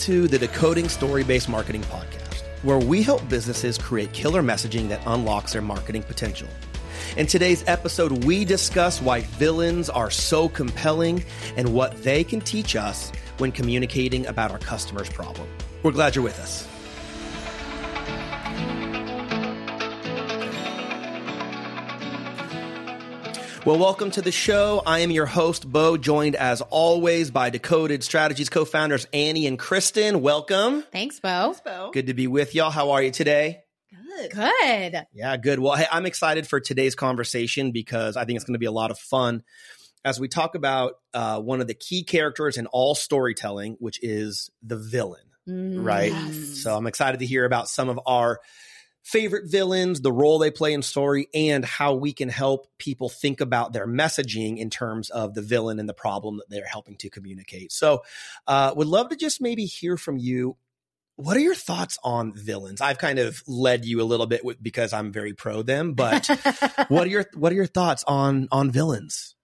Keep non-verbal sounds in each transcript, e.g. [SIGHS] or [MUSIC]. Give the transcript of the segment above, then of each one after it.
To the Decoding Story Based Marketing Podcast, where we help businesses create killer messaging that unlocks their marketing potential. In today's episode, we discuss why villains are so compelling and what they can teach us when communicating about our customers' problem. We're glad you're with us. Well, welcome to the show. I am your host, Bo, joined as always by Decoded Strategies co founders Annie and Kristin. Welcome. Thanks, Bo. Thanks, Bo. Good to be with y'all. How are you today? Good. Good. Yeah, good. Well, hey, I'm excited for today's conversation because I think it's going to be a lot of fun as we talk about uh, one of the key characters in all storytelling, which is the villain, Mm. right? Yes. So I'm excited to hear about some of our favorite villains, the role they play in story, and how we can help people think about their messaging in terms of the villain and the problem that they're helping to communicate. So, uh, would love to just maybe hear from you. What are your thoughts on villains? I've kind of led you a little bit with, because I'm very pro them, but [LAUGHS] what are your what are your thoughts on on villains?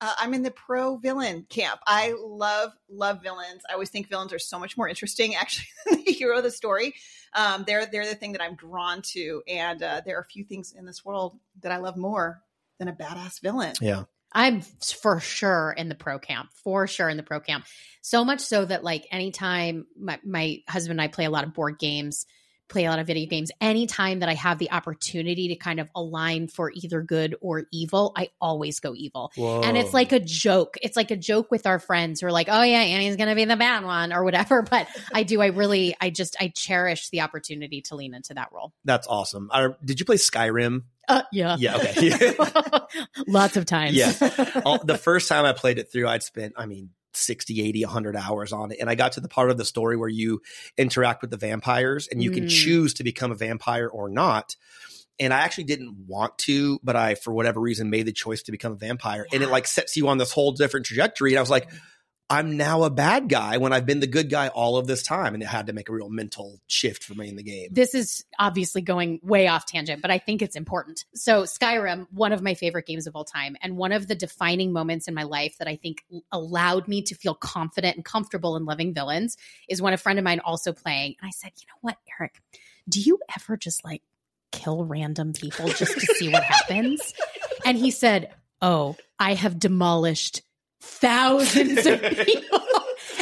Uh, I'm in the pro villain camp. I love love villains. I always think villains are so much more interesting, [LAUGHS] actually, than the hero of the story. Um, they're they're the thing that I'm drawn to, and uh, there are a few things in this world that I love more than a badass villain. Yeah. I'm for sure in the pro camp, for sure in the pro camp. So much so that like anytime my, my husband and I play a lot of board games, play a lot of video games, anytime that I have the opportunity to kind of align for either good or evil, I always go evil. And it's like a joke. It's like a joke with our friends who are like, oh yeah, Annie's going to be the bad one or whatever. [LAUGHS] But I do, I really, I just, I cherish the opportunity to lean into that role. that's awesome. Did you play Skyrim? Uh, yeah. Yeah. Okay. [LAUGHS] [LAUGHS] Lots of times. Yeah. All- the first time I played it through, I'd spent, I mean, 60, 80, 100 hours on it. And I got to the part of the story where you interact with the vampires and you can Mm. choose to become a vampire or not. And I actually didn't want to, but I, for whatever reason, made the choice to become a vampire. And it like sets you on this whole different trajectory. And I was like, I'm now a bad guy when I've been the good guy all of this time. And it had to make a real mental shift for me in the game. this is obviously going way off tangent, but I think it's important. So, Skyrim, one of my favorite games of all time, and one of the defining moments in my life that I think allowed me to feel confident and comfortable in loving villains is when a friend of mine also playing, and I said, "You know what, Eric? Do you ever just like kill random people just to see what happens?" [LAUGHS] And he said, "Oh, I have demolished thousands of [LAUGHS] people."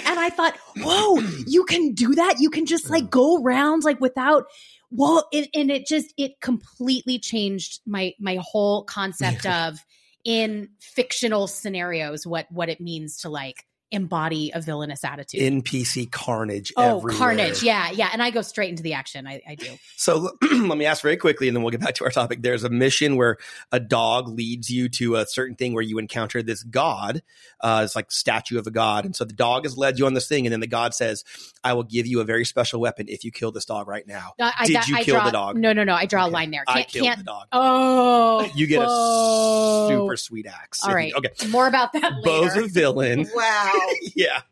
And I thought, whoa, you can do that. You can just like go around like without well, it, and it just it completely changed my my whole concept of in fictional scenarios what what it means to like embody a villainous attitude. NPC carnage. oh, everywhere. carnage! Yeah, yeah, and I go straight into the action. I, I do. So [CLEARS THROAT] let me ask very quickly, and then we'll get back to our topic. There's a mission where a dog leads you to a certain thing where you encounter this god. Uh, it's like statue of a god, and so the dog has led you on this thing, and then the god says, "I will give you a very special weapon if you kill this dog right now." I, I- Did that- you I kill draw, the dog? No, no, no. I draw Okay. a line there. I Can't, killed can't. the dog. Oh, [LAUGHS] You get whoa. a super sweet axe. All [LAUGHS] right. Okay. More about that Bo's later. a villain. Wow. [LAUGHS] yeah.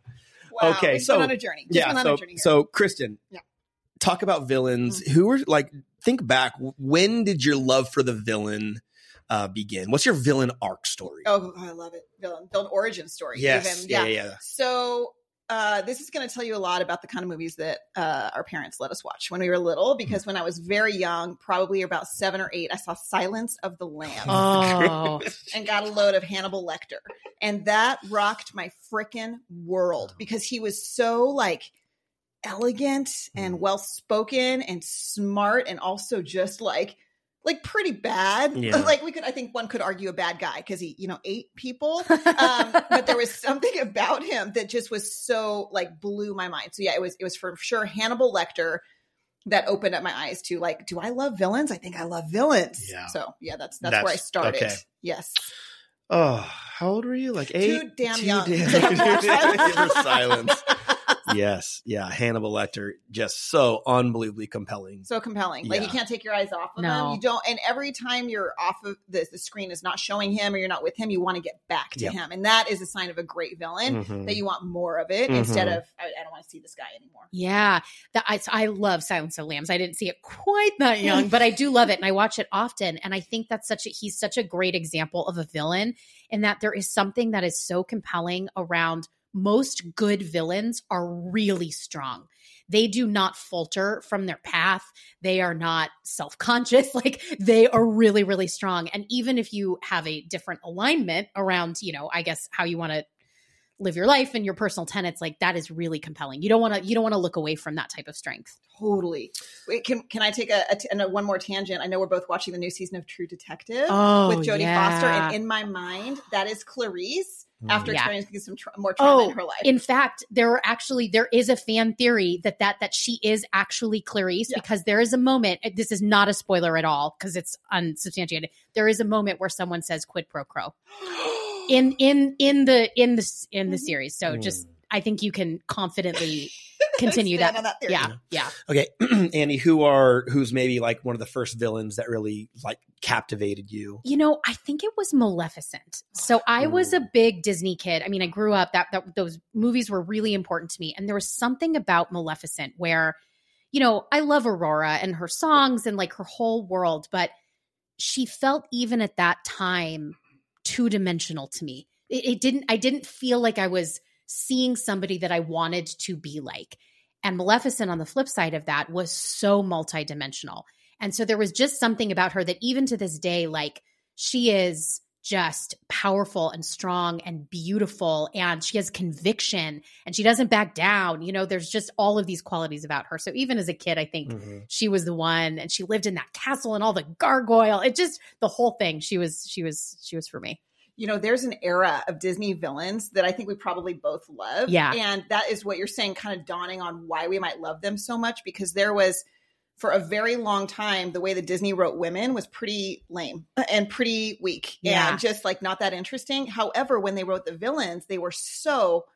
wow. Okay, We just so- on a journey. Just yeah. So, a journey so Kristin, Yeah. talk about villains. Who are like? Think back. When did your love for the villain uh, begin? What's your villain arc story? oh, I love it. Villain, villain origin story. yes. even. yeah. Yeah. yeah. So uh, this is going to tell you a lot about the kind of movies that uh, our parents let us watch when we were little. Because when I was very young, probably about seven or eight, I saw Silence of the Lambs. Oh, [LAUGHS] and got a load of Hannibal Lecter, and that rocked my frickin' world because he was so like elegant and well spoken and smart, and also just like like pretty bad. [LAUGHS] Yeah. Like we could, I think one could argue a bad guy because he, you know, ate people. [LAUGHS] Um, but there was something about him that just was so like blew my mind. So yeah, it was it was for sure Hannibal Lecter that opened up my eyes to like, do I love villains? I think I love villains. Yeah. So yeah, that's that's, That's- where I started. okay. Yes. Oh, how old were you? Like eight? Too damn Too young. damn- [LAUGHS] silence. Yes. Yeah. Hannibal Lecter, just so unbelievably compelling. So compelling. Like you can't take your eyes off of No. him. You don't and every time you're off of the, the screen is not showing him or you're not with him, you want to get back to Yep. him. And that is a sign of a great villain Mhm. that you want more of it Mhm. instead of I, I don't want to see this guy anymore. Yeah, that I, I love Silence of the Lambs. I didn't see it quite that young, but I do love it, and I watch it often. And I think that's such a he's such a great example of a villain, in that there is something that is so compelling around most good villains are really strong. They do not falter from their path. They are not self conscious. [LAUGHS] Like they are really, really strong. And even if you have a different alignment around, you know, I guess how you want to live your life and your personal tenets like that is really compelling you don't want to you don't want to look away from that type of strength totally Wait, can, can i take a, a, t- a one more tangent i know we're both watching the new season of true detective oh, with jodie yeah. foster and in my mind that is clarice after Yeah. experiencing some tra- more trauma Oh, in her life in fact there are actually there is a fan theory that that that she is actually clarice Yeah. because there is a moment this is not a spoiler at all because it's unsubstantiated there is a moment where someone says quid pro quo [GASPS] in in in the in the in the Mhm. series so just Mm. i think you can confidently [LAUGHS] continue that, that theory. yeah yeah Okay, [CLEARS THROAT] Annie, who are who's maybe like one of the first villains that really like captivated you? You know, I think it was Maleficent. So I was a big Disney kid. I mean, I grew up that, that those movies were really important to me, and there was something about Maleficent where, you know, I love Aurora and her songs and like her whole world, but she felt even at that time two dimensional to me. It, it didn't. I didn't feel like I was seeing somebody that I wanted to be like. And Maleficent, on the flip side of that, was so multidimensional. And so there was just something about her that even to this day, like she is just powerful and strong and beautiful and she has conviction and she doesn't back down. You know, there's just all of these qualities about her. So even as a kid, I think Mhm. she was the one and she lived in that castle and all the gargoyle. It just the whole thing. She was she was she was for me. You know, there's an era of Disney villains that I think we probably both love. Yeah. And that is what you're saying, kind of dawning on why we might love them so much because there was, for a very long time, the way that Disney wrote women was pretty lame and pretty weak Yeah. and just like not that interesting. However, when they wrote the villains, they were so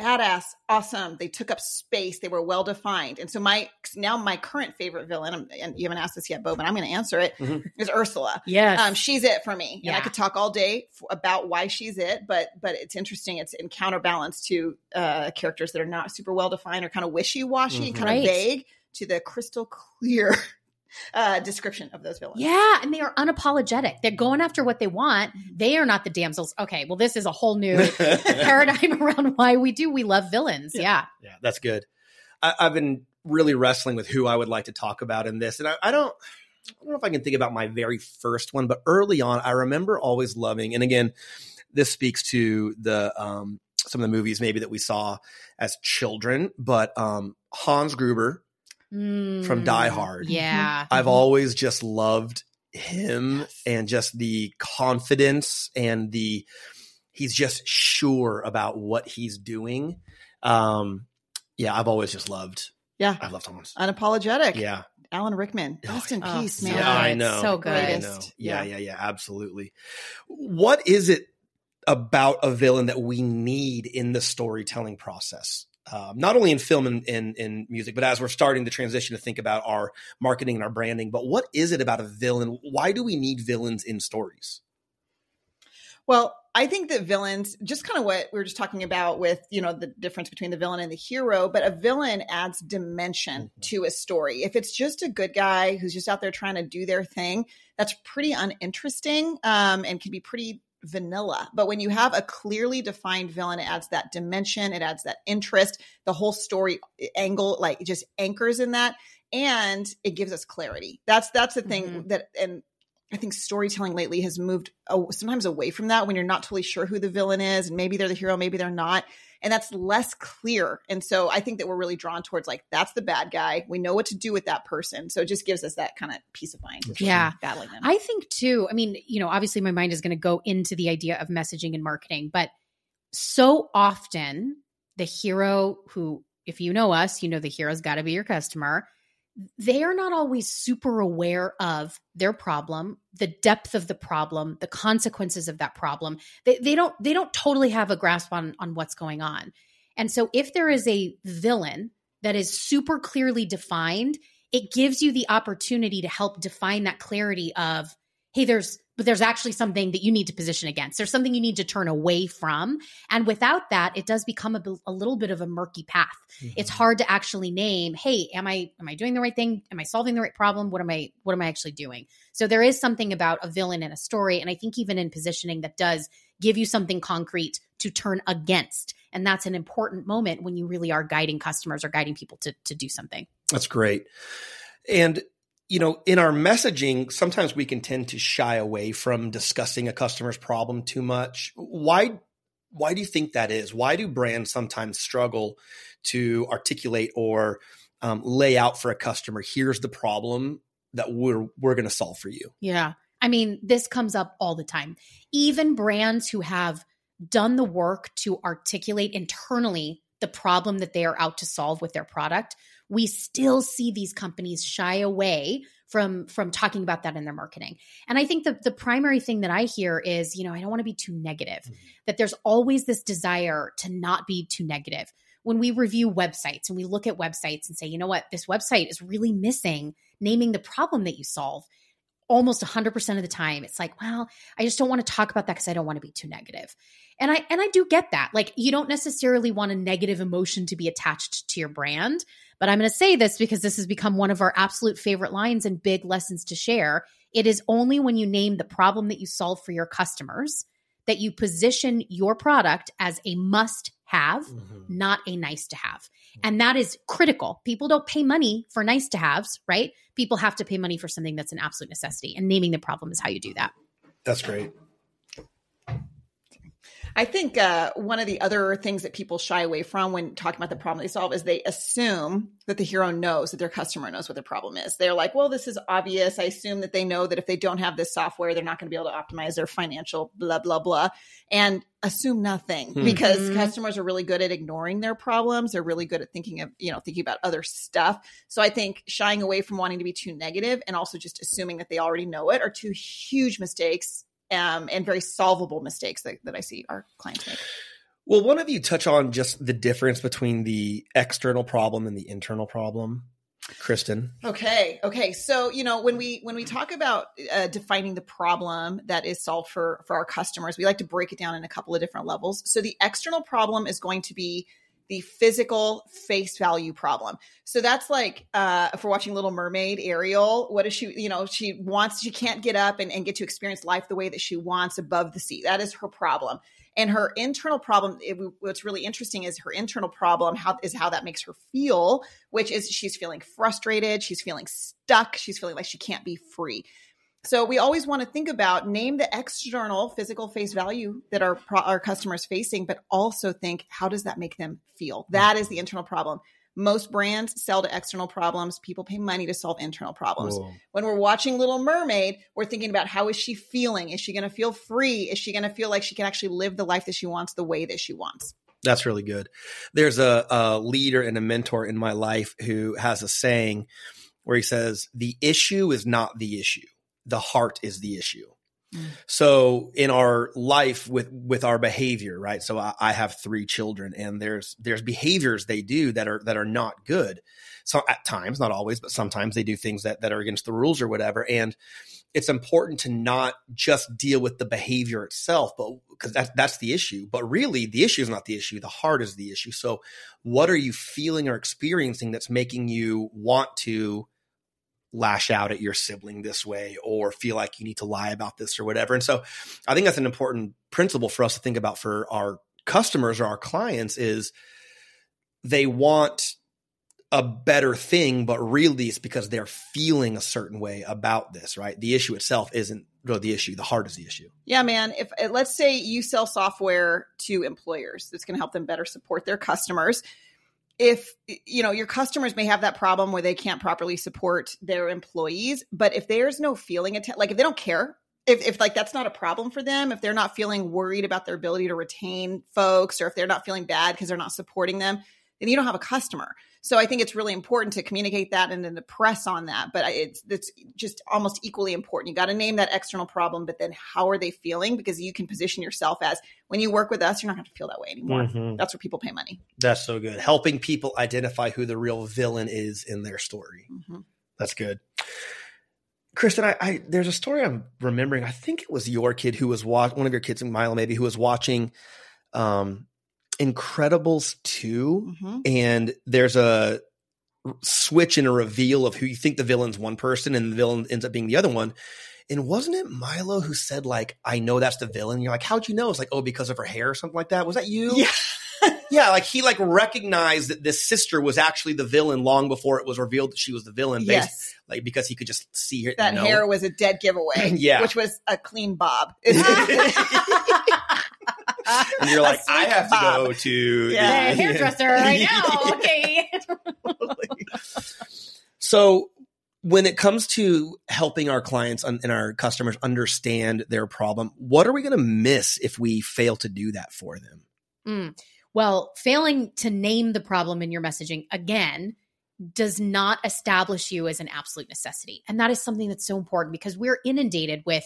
badass, awesome. They took up space. They were well defined. And so my now my current favorite villain, and you haven't asked this yet, Bo, but I'm going to answer it, is Mhm. Ursula Yes. um, she's it for me. And I could talk all day f- about why she's it, but but it's interesting. It's in counterbalance to uh, characters that are not super well defined or kind of wishy washy, Mhm. kind Right. of vague, to the crystal clear [LAUGHS] uh, description of those villains. Yeah, and they are unapologetic. They're going after what they want. Mhm. They are not the damsels. Okay, well, this is a whole new [LAUGHS] paradigm [LAUGHS] around why we do. We love villains. Yeah. Yeah. Yeah, that's good. I, I've been really wrestling with who I would like to talk about in this, and I, I don't. I don't know if I can think about my very first one, but early on, I remember always loving. And again, this speaks to the um, some of the movies maybe that we saw as children, but um, Hans Gruber. From Die Mm, Hard. Yeah. I've always just loved him and just the confidence and the he's just sure about what he's doing. Um, yeah, I've always just loved. Yeah. I love Hans. Unapologetic. Yeah, Alan Rickman. Oh, Rest in Oh, peace, so man. yeah, I know. So good. I know. Yeah, Yeah. yeah, yeah, absolutely. What is it about a villain that we need in the storytelling process? Um, not only in film and in, in music, but as we're starting to transition to think about our marketing and our branding. But what is it about a villain? Why do we need villains in stories? Well, I think that villains, just kind of what we were just talking about with, you know, the difference between the villain and the hero, but a villain adds dimension Mhm. to a story. If it's just a good guy who's just out there trying to do their thing, that's pretty uninteresting um, and can be pretty vanilla. But when you have a clearly defined villain, it adds that dimension, it adds that interest, the whole story angle, like it just anchors in that, and it gives us clarity. That's that's the thing Mhm. that and I think storytelling lately has moved sometimes away from that when you're not totally sure who the villain is and maybe they're the hero, maybe they're not. And that's less clear. And so I think that we're really drawn towards like, that's the bad guy. We know what to do with that person. So it just gives us that kind of peace of mind. Yeah. Battling them. I think too, I mean, you know, obviously my mind is going to go into the idea of messaging and marketing, but so often the hero who, if you know us, you know the hero's got to be your customer. They are not always super aware of their problem, the depth of the problem, the consequences of that problem. They, they don't they don't totally have a grasp on on what's going on. And so if there is a villain that is super clearly defined, it gives you the opportunity to help define that clarity of hey there's but there's actually something that you need to position against. There's something you need to turn away from. And without that it does become a, a little bit of a murky path. Mm-hmm. It's hard to actually name hey am i am i doing the right thing? Am i solving the right problem? What am i what am i actually doing? So there is something about a villain in a story and i think even in positioning that does give you something concrete to turn against. And that's an important moment when you really are guiding customers or guiding people to, to do something. That's great. And you know, in our messaging, sometimes we can tend to shy away from discussing a customer's problem too much. Why why do you think that is? Why do brands sometimes struggle to articulate or um, lay out for a customer, here's the problem that we're we're going to solve for you? Yeah. I mean, this comes up all the time. Even brands who have done the work to articulate internally the problem that they are out to solve with their product, we still see these companies shy away from from talking about that in their marketing. And I think the the primary thing that I hear is, you know, I don't want to be too negative. Mm-hmm. That there's always this desire to not be too negative. When we review websites and we look at websites and say, you know what, this website is really missing naming the problem that you solve almost 100% of the time it's like well i just don't want to talk about that because i don't want to be too negative and i and i do get that like you don't necessarily want a negative emotion to be attached to your brand but i'm going to say this because this has become one of our absolute favorite lines and big lessons to share it is only when you name the problem that you solve for your customers that you position your product as a must have, mm-hmm. not a nice to have. And that is critical. People don't pay money for nice to haves, right? People have to pay money for something that's an absolute necessity. And naming the problem is how you do that. That's great. I think uh, one of the other things that people shy away from when talking about the problem they solve is they assume that the hero knows that their customer knows what their problem is. They're like, well, this is obvious. I assume that they know that if they don't have this software, they're not going to be able to optimize their financial blah, blah, blah. And assume nothing hmm. because mm-hmm. customers are really good at ignoring their problems. They're really good at thinking of, you know, thinking about other stuff. So I think shying away from wanting to be too negative and also just assuming that they already know it are two huge mistakes um, and very solvable mistakes that, that I see our clients make. Well, one of you touch on just the difference between the external problem and the internal problem. Kristin. Okay. Okay. So, you know, when we when we talk about uh, defining the problem that is solved for for our customers, we like to break it down in a couple of different levels. So, the external problem is going to be the physical face value problem. So that's like uh, if we're watching Little Mermaid, Ariel, what is she, you know, she wants, she can't get up and, and get to experience life the way that she wants above the sea. That is her problem. And her internal problem, it, what's really interesting is her internal problem how, is how that makes her feel, which is she's feeling frustrated, she's feeling stuck, she's feeling like she can't be free. So we always want to think about name the external physical face value that our our customers facing, but also think how does that make them feel? Mm-hmm. That is the internal problem. Most brands sell to external problems. People pay money to solve internal problems. Whoa. When we're watching Little Mermaid, we're thinking about how is she feeling? Is she going to feel free? Is she going to feel like she can actually live the life that she wants the way that she wants? That's really good. There's a, a leader and a mentor in my life who has a saying where he says, The issue is not the issue the heart is the issue. Mm. So in our life with with our behavior, right? So I, I, have three children, and there's there's behaviors they do that are that are not good. So at times, not always, but sometimes they do things that that are against the rules or whatever. And it's important to not just deal with the behavior itself, but because that's that's the issue. But really, the issue is not the issue. The heart is the issue. So what are you feeling or experiencing that's making you want to lash out at your sibling this way or feel like you need to lie about this or whatever. And so I think that's an important principle for us to think about for our customers or our clients is they want a better thing, but really it's because they're feeling a certain way about this, right? The issue itself isn't really the issue. The heart is the issue. Yeah, man. If let's say you sell software to employers that's going to help them better support their customers, if you know your customers may have that problem where they can't properly support their employees but if there's no feeling att- like if they don't care if, if like that's not a problem for them if they're not feeling worried about their ability to retain folks or if they're not feeling bad because they're not supporting them then you don't have a customer so I think it's really important to communicate that and then to press on that. But it's it's just almost equally important. You got to name that external problem, but then how are they feeling? Because you can position yourself as when you work with us, you're not going to feel that way anymore. Mm-hmm. That's where people pay money. That's so good. Helping people identify who the real villain is in their story. Mm-hmm. That's good. Kristin, I, I, there's a story I'm remembering. I think it was your kid who was watching one of your kids, Milo, maybe, who was watching um, Incredibles 2 mm-hmm. and there's a switch and a reveal of who you think the villain's one person and the villain ends up being the other one. And wasn't it Milo who said like, "I know that's the villain"? You're like, "How'd you know?" It's like, "Oh, because of her hair or something like that." Was that you? Yeah. [LAUGHS] yeah, like he like recognized that this sister was actually the villain long before it was revealed that she was the villain. Based, yes, like because he could just see her. that hair was a dead giveaway. [LAUGHS] Yeah. which was a clean bob. [LAUGHS] [LAUGHS] and you're like, I have to go to Yeah. The hairdresser right [LAUGHS] now. Okay. [LAUGHS] So when it comes to helping our clients and our customers understand their problem, what are we going to miss if we fail to do that for them? Mm. Well, failing to name the problem in your messaging again does not establish you as an absolute necessity. And that is something that's so important because we're inundated with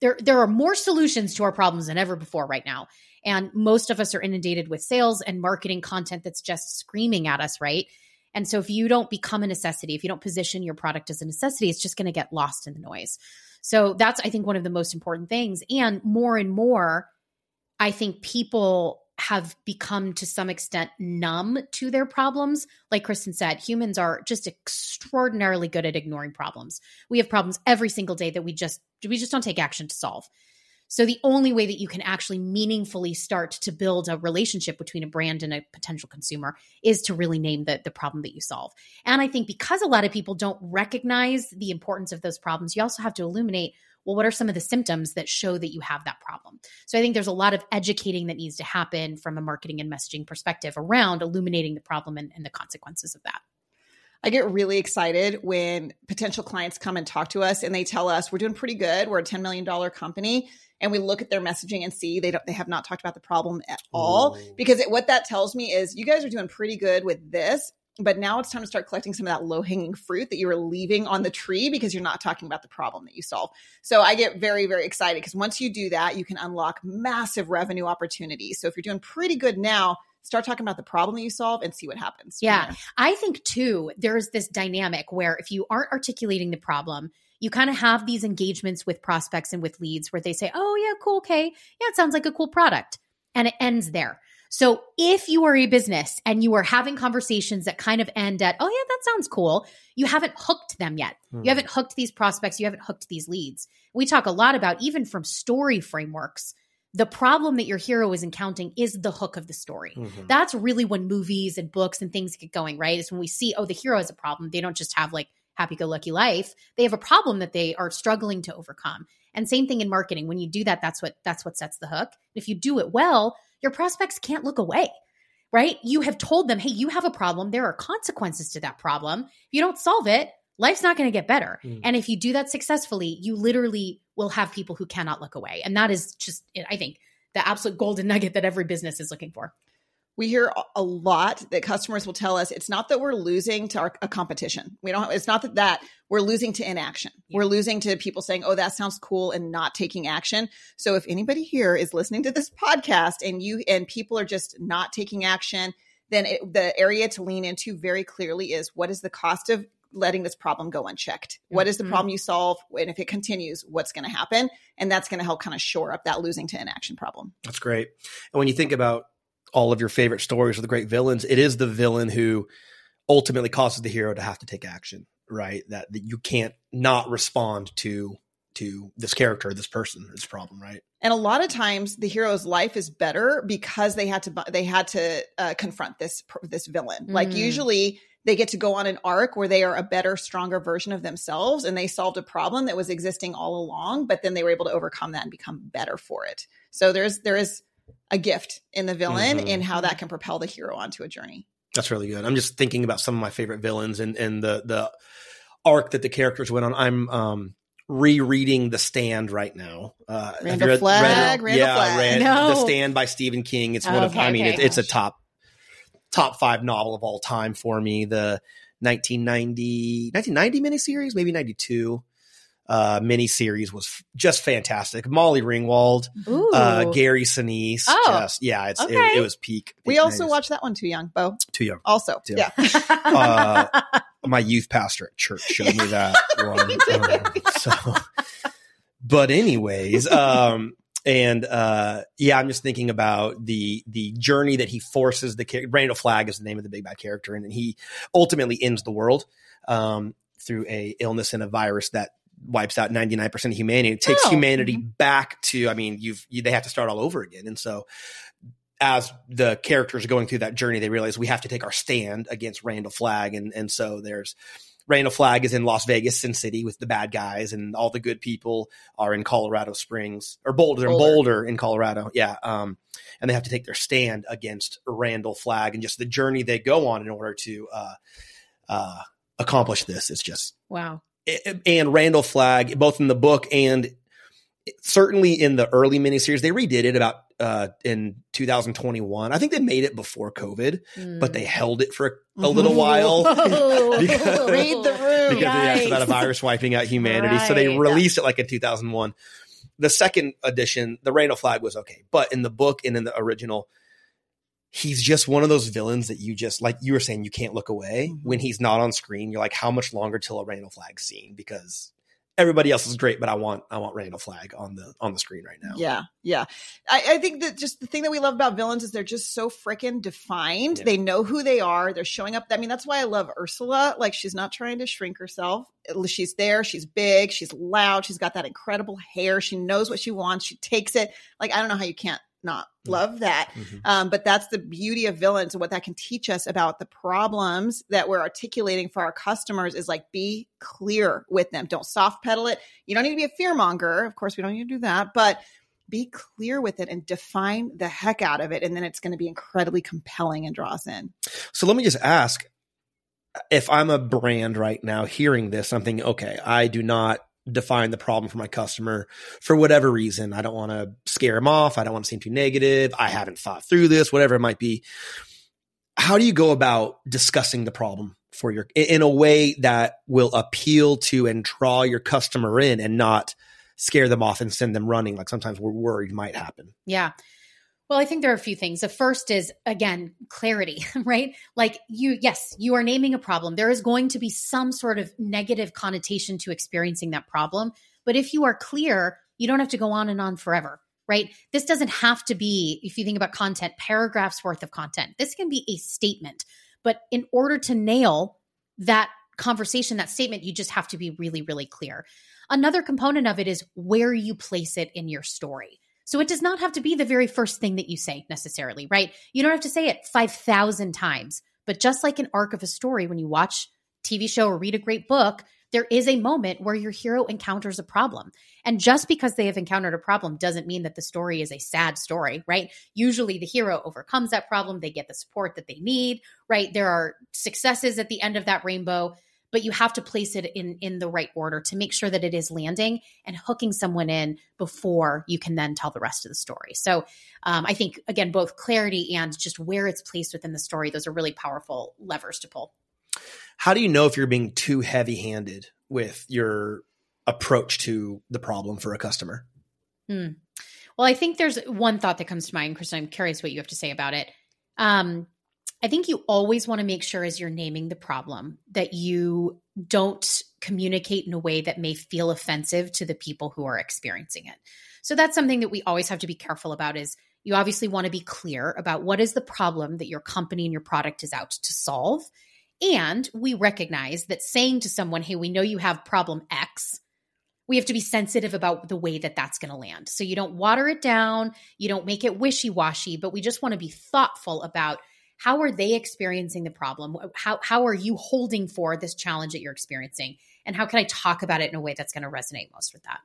there there are more solutions to our problems than ever before right now. And most of us are inundated with sales and marketing content that's just screaming at us, right? And so if you don't become a necessity, if you don't position your product as a necessity, it's just going to get lost in the noise. So that's I think one of the most important things and more and more I think people have become to some extent numb to their problems. Like Kristin said, humans are just extraordinarily good at ignoring problems. We have problems every single day that we just we just don't take action to solve. So the only way that you can actually meaningfully start to build a relationship between a brand and a potential consumer is to really name the, the problem that you solve. And I think because a lot of people don't recognize the importance of those problems, you also have to illuminate well, what are some of the symptoms that show that you have that problem? So I think there's a lot of educating that needs to happen from a marketing and messaging perspective around illuminating the problem and, and the consequences of that. I get really excited when potential clients come and talk to us and they tell us we're doing pretty good. We're a $10 million company. And we look at their messaging and see they don't, they have not talked about the problem at all. Ooh. Because it, what that tells me is you guys are doing pretty good with this, but now it's time to start collecting some of that low hanging fruit that you were leaving on the tree because you're not talking about the problem that you solve. So I get very, very excited because once you do that, you can unlock massive revenue opportunities. So if you're doing pretty good now, start talking about the problem that you solve and see what happens. Yeah. I think too, there's this dynamic where if you aren't articulating the problem, you kind of have these engagements with prospects and with leads where they say, Oh, yeah, cool. Okay. Yeah, it sounds like a cool product. And it ends there. So if you are a business and you are having conversations that kind of end at, Oh, yeah, that sounds cool, you haven't hooked them yet. Hmm. You haven't hooked these prospects, you haven't hooked these leads. We talk a lot about, even from story frameworks, the problem that your hero is encountering is the hook of the story Mhm. that's really when movies and books and things get going, right? Is when we see, oh, the hero has a problem. They don't just have like happy go lucky life. They have a problem that they are struggling to overcome. And same thing in marketing. When you do that, that's what that's what sets the hook. If you do it well, your prospects can't look away. Right? You have told them, hey, you have a problem. There are consequences to that problem. If you don't solve it, life's not going to get better. Mm. And if you do that successfully, you literally will have people who cannot look away. And that is just, I think, the absolute golden [LAUGHS] nugget that every business is looking for. We hear a- a lot that customers will tell us it's not that we're losing to our, a competition. We don't it's not that that we're losing to inaction. Yeah. we're losing to people saying oh that sounds cool and not taking action. So if anybody here is listening to this podcast and you and people are just not taking action then it, the area to lean into very clearly is what is the cost of letting this problem go unchecked? What is the Mhm. problem you solve? And if it continues what's going to happen? And that's going to help kind of shore up that losing to inaction problem. That's great. And when you think about all of your favorite stories with the great villains, it is the villain who ultimately causes the hero to have to take action, right? That, that you can't not respond to to this character, this person, this problem, right? And a lot of times, the hero's life is better because they had to they had to uh, confront this this villain. Like Mm. usually, they get to go on an arc where they are a better, stronger version of themselves, and they solved a problem that was existing all along. But then they were able to overcome that and become better for it. So there's there is a gift in the villain Mhm. in how that can propel the hero onto a journey. That's really good. I'm just thinking about some of my favorite villains and and the the arc that the characters went on. I'm um rereading The Stand right now. Uh, have you Randall Flagg, Randall yeah, Flagg. Ran- No. The Stand by Stephen King. It's one of Okay, I mean okay. it, it's a top top five novel of all time for me. The 1990 1990 miniseries, maybe 92 uh miniseries was f- just fantastic. Molly Ringwald, uh Gary Sinise, Oh, just yeah, it's it, okay. it was peak. We also 90s. watched that one too young, Bo. too young. Also, Yeah. yeah. [LAUGHS] uh, my youth pastor at church showed me that [LAUGHS] one. Um, so, but anyways, [LAUGHS] um, and uh, yeah, I'm just thinking about the the journey that he forces the character. Randall Flagg is the name of the big bad character, and he ultimately ends the world um, through a illness and a virus that wipes out 99% of humanity. It takes Oh, humanity back to. I mean, you've you, they have to start all over again, and so as the characters are going through that journey, they realize we have to take our stand against Randall Flagg, and and so there's Randall Flagg is in Las Vegas, Sin City, with the bad guys, and all the good people are in Colorado Springs or Boulder, Boulder. Boulder in Colorado. Yeah, um, and they have to take their stand against Randall Flagg, and just the journey they go on in order to uh, uh, accomplish this. It's just wow. And Randall Flagg, both in the book and certainly in the early miniseries, they redid it about uh, in 2021. I think they made it before COVID, mm. but they hmm. held it for a, a little while. [LAUGHS] [LAUGHS] because, [LAUGHS] Read the room. Because nice. they about a virus wiping out humanity. Right. So they released it like in 2001. The second edition, the Randall Flagg was okay, but in the book and in the original, he's just one of those villains that you just like you were saying you can't look away mm-hmm. when he's not on screen. You're like, how much longer till a Randall Flagg scene? Because everybody else is great, but I want I want Randall Flagg on the on the screen right now. Yeah, yeah. I, I think that just the thing that we love about villains is they're just so freaking defined. Yeah. They know who they are. They're showing up. I mean, that's why I love Ursula. Like she's not trying to shrink herself. She's there. She's big. She's loud. She's got that incredible hair. She knows what she wants. She takes it. Like I don't know how you can't not mm. love that. Mm-hmm. Um, but that's the beauty of villains and what that can teach us about the problems that we're articulating for our customers is like be clear with them. Don't soft pedal it. You don't need to be a fear monger. Of course, we don't need to do that, but be clear with it and define the heck out of it. And then it's going to be incredibly compelling and draw us in. So let me just ask if I'm a brand right now hearing this, I'm thinking, okay, I do not define the problem for my customer for whatever reason. I don't want to scare him off. I don't want to seem too negative. I haven't thought through this, whatever it might be. How do you go about discussing the problem for your in a way that will appeal to and draw your customer in and not scare them off and send them running like sometimes we're worried might happen? Yeah. Well, I think there are a few things. The first is, again, clarity, [LAUGHS] right? Like you, yes, you are naming a problem. There is going to be some sort of negative connotation to experiencing that problem. But if you are clear, you don't have to go on and on forever, right? This doesn't have to be, if you think about content, paragraphs worth of content. This can be a statement. But in order to nail that conversation, that statement, you just have to be really, really clear. Another component of it is where you place it in your story. So it does not have to be the very first thing that you say necessarily, right? You don't have to say it 5,000 times. But just like an arc of a story, when you watch TV show or read a great book, there is a moment where your hero encounters a problem. And just because they have encountered a problem doesn't mean that the story is a sad story, right? Usually the hero overcomes that problem, they get the support that they need, right? There are successes at the end of that rainbow but you have to place it in in the right order to make sure that it is landing and hooking someone in before you can then tell the rest of the story. So um, i think again both clarity and just where it's placed within the story those are really powerful levers to pull. How do you know if you're being too heavy handed with your approach to the problem for a customer? Hmm. well i think there's one thought that comes to mind kristin. I'm curious what you have to say about it. Um, I think you always want to make sure as you're naming the problem that you don't communicate in a way that may feel offensive to the people who are experiencing it. So that's something that we always have to be careful about is you obviously want to be clear about what is the problem that your company and your product is out to solve. And we recognize that saying to someone, "Hey, we know you have problem X," we have to be sensitive about the way that that's going to land. So you don't water it down, you don't make it wishy-washy, but we just want to be thoughtful about how are they experiencing the problem how, how are you holding for this challenge that you're experiencing and how can i talk about it in a way that's going to resonate most with that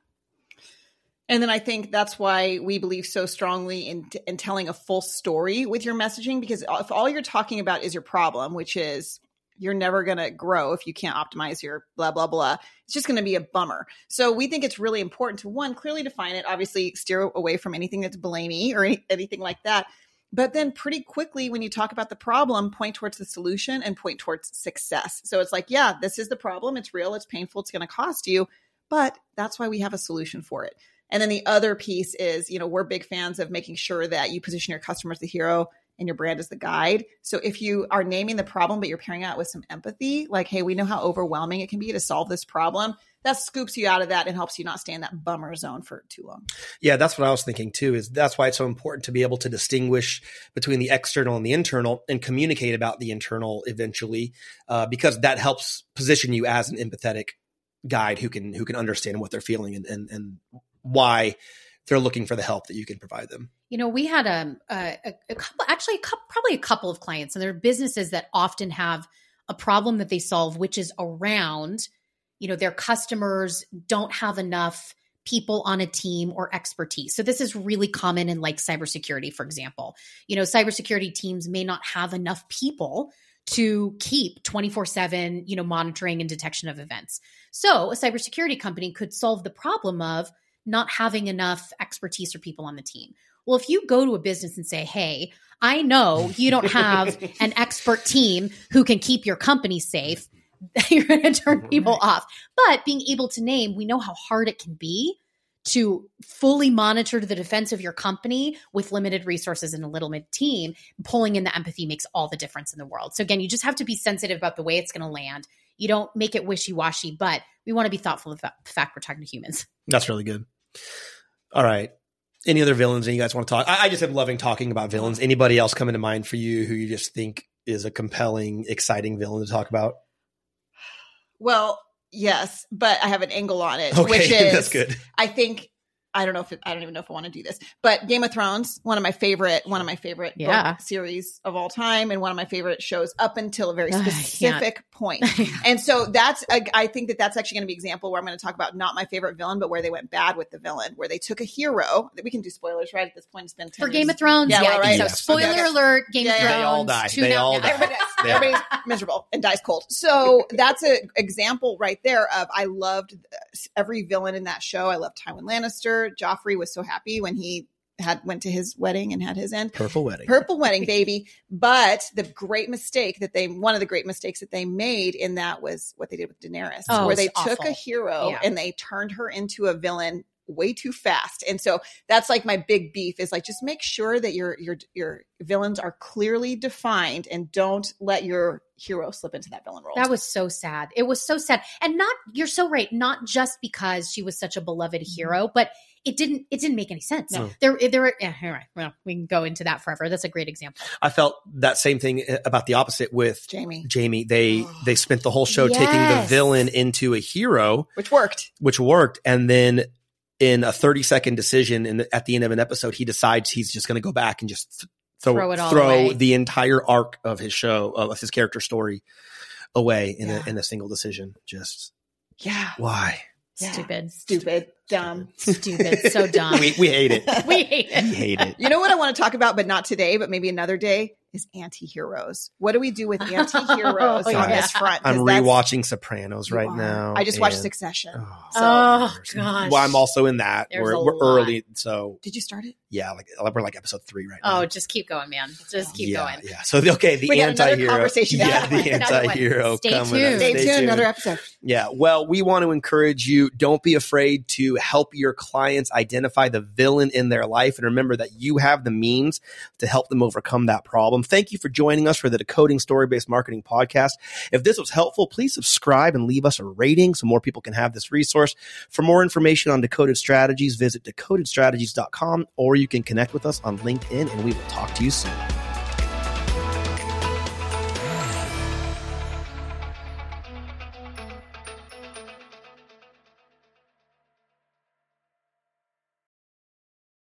and then I think that's why we believe so strongly in, in telling a full story with your messaging, because if all you're talking about is your problem, which is you're never going to grow if you can't optimize your blah, blah, blah, it's just going to be a bummer. So we think it's really important to one, clearly define it, obviously steer away from anything that's blamey or any, anything like that. But then pretty quickly, when you talk about the problem, point towards the solution and point towards success. So it's like, yeah, this is the problem. It's real. It's painful. It's going to cost you. But that's why we have a solution for it. And then the other piece is, you know, we're big fans of making sure that you position your customer as the hero and your brand as the guide. So if you are naming the problem, but you're pairing out with some empathy, like, hey, we know how overwhelming it can be to solve this problem that scoops you out of that and helps you not stay in that bummer zone for too long. Yeah, that's what I was thinking too. Is that's why it's so important to be able to distinguish between the external and the internal, and communicate about the internal eventually, uh, because that helps position you as an empathetic guide who can who can understand what they're feeling and and, and why they're looking for the help that you can provide them. You know, we had um, a, a, a couple, actually, a couple, probably a couple of clients, and there are businesses that often have a problem that they solve, which is around, you know, their customers don't have enough people on a team or expertise. So this is really common in like cybersecurity, for example. You know, cybersecurity teams may not have enough people to keep 24/7, you know, monitoring and detection of events. So, a cybersecurity company could solve the problem of not having enough expertise or people on the team. Well, if you go to a business and say, "Hey, I know you don't have [LAUGHS] an expert team who can keep your company safe," [LAUGHS] you're going to turn mm-hmm. people off. But being able to name, we know how hard it can be to fully monitor the defense of your company with limited resources and a little mid team, pulling in the empathy makes all the difference in the world. So again, you just have to be sensitive about the way it's going to land. You don't make it wishy washy, but we want to be thoughtful of the fact we're talking to humans. That's really good. All right. Any other villains that you guys want to talk? I, I just am loving talking about villains. Anybody else coming to mind for you who you just think is a compelling, exciting villain to talk about? Well, yes, but I have an angle on it, Okay, [LAUGHS] which is that's good. I think I don't know if it, I don't even know if I want to do this, but Game of Thrones, one of my favorite, one of my favorite book Yeah. series of all time, and one of my favorite shows up until a very [SIGHS] I can't. specific point. [LAUGHS] And so that's, I, I think that that's actually going to be an example where I'm going to talk about not my favorite villain, but where they went bad with the villain, where they took a hero. We can do spoilers right at this point. It's been 10 For years. Game of Thrones, Yeah, yeah, well, I think right. so. Yes. Spoiler Okay. alert: Game Yeah, of Thrones. They all die. They all die. Everybody does. Yeah. Everybody's miserable and dies cold. So [LAUGHS] that's an example right there of I loved every villain in that show. I loved Tywin Lannister. Joffrey was so happy when he had went to his wedding and had his end. Purple Wedding. Purple wedding, baby. But the great mistake that they, one of the great mistakes that they made in that was what they did with Daenerys, Oh, where they it's took awful. a hero Yeah. and they turned her into a villain way too fast. And so that's like my big beef is like just make sure that your your your villains are clearly defined and don't let your hero slip into that villain role. That was so sad. It was so sad. And not you're so right, not just because she was such a beloved hero, but it didn't it didn't make any sense. No. There there were yeah, all right. Well, we can go into that forever. That's a great example. I felt that same thing uh, about the opposite with Jaime, Jaime. They [GASPS] they spent the whole show taking the villain into a hero, which worked. which worked, and then in a 30 second decision in the, at the end of an episode, he decides he's just going to go back and just th- throw, Throw it all throw away. the entire arc of his show, of his character story away in, Yeah. a, in a single decision. Just Yeah. why? Yeah. Stupid. Stupid. Dumb. Stupid. So [LAUGHS] dumb. We, we hate it. [LAUGHS] we hate We hate it. You know what I want to talk about, but not today, but maybe another day, is anti-heroes. What do we do with anti-heroes [LAUGHS] Oh, on yeah. this front? I'm 'Cause that's- rewatching Sopranos right are. now. I just watched Succession. Oh, So- oh gosh. well, I'm also in that. There's We're, we're early, so Did you start it? yeah, like we're like episode three right oh, now. Oh, just keep going, man. Just keep yeah, going. Yeah. So the- okay, the We got another anti-hero. conversation Yeah, the Another anti-hero Stay coming tuned. up. Stay, tuned. Another episode. Yeah. Well, we want to encourage you. Don't be afraid to help your clients identify the villain in their life. And remember that you have the means to help them overcome that problem. Thank you for joining us for the Decoding Story Based Marketing Podcast. If this was helpful, please subscribe and leave us a rating so more people can have this resource. For more information on Decoded Strategies, visit decodedstrategies.com or you can connect with us on LinkedIn and we will talk to you soon.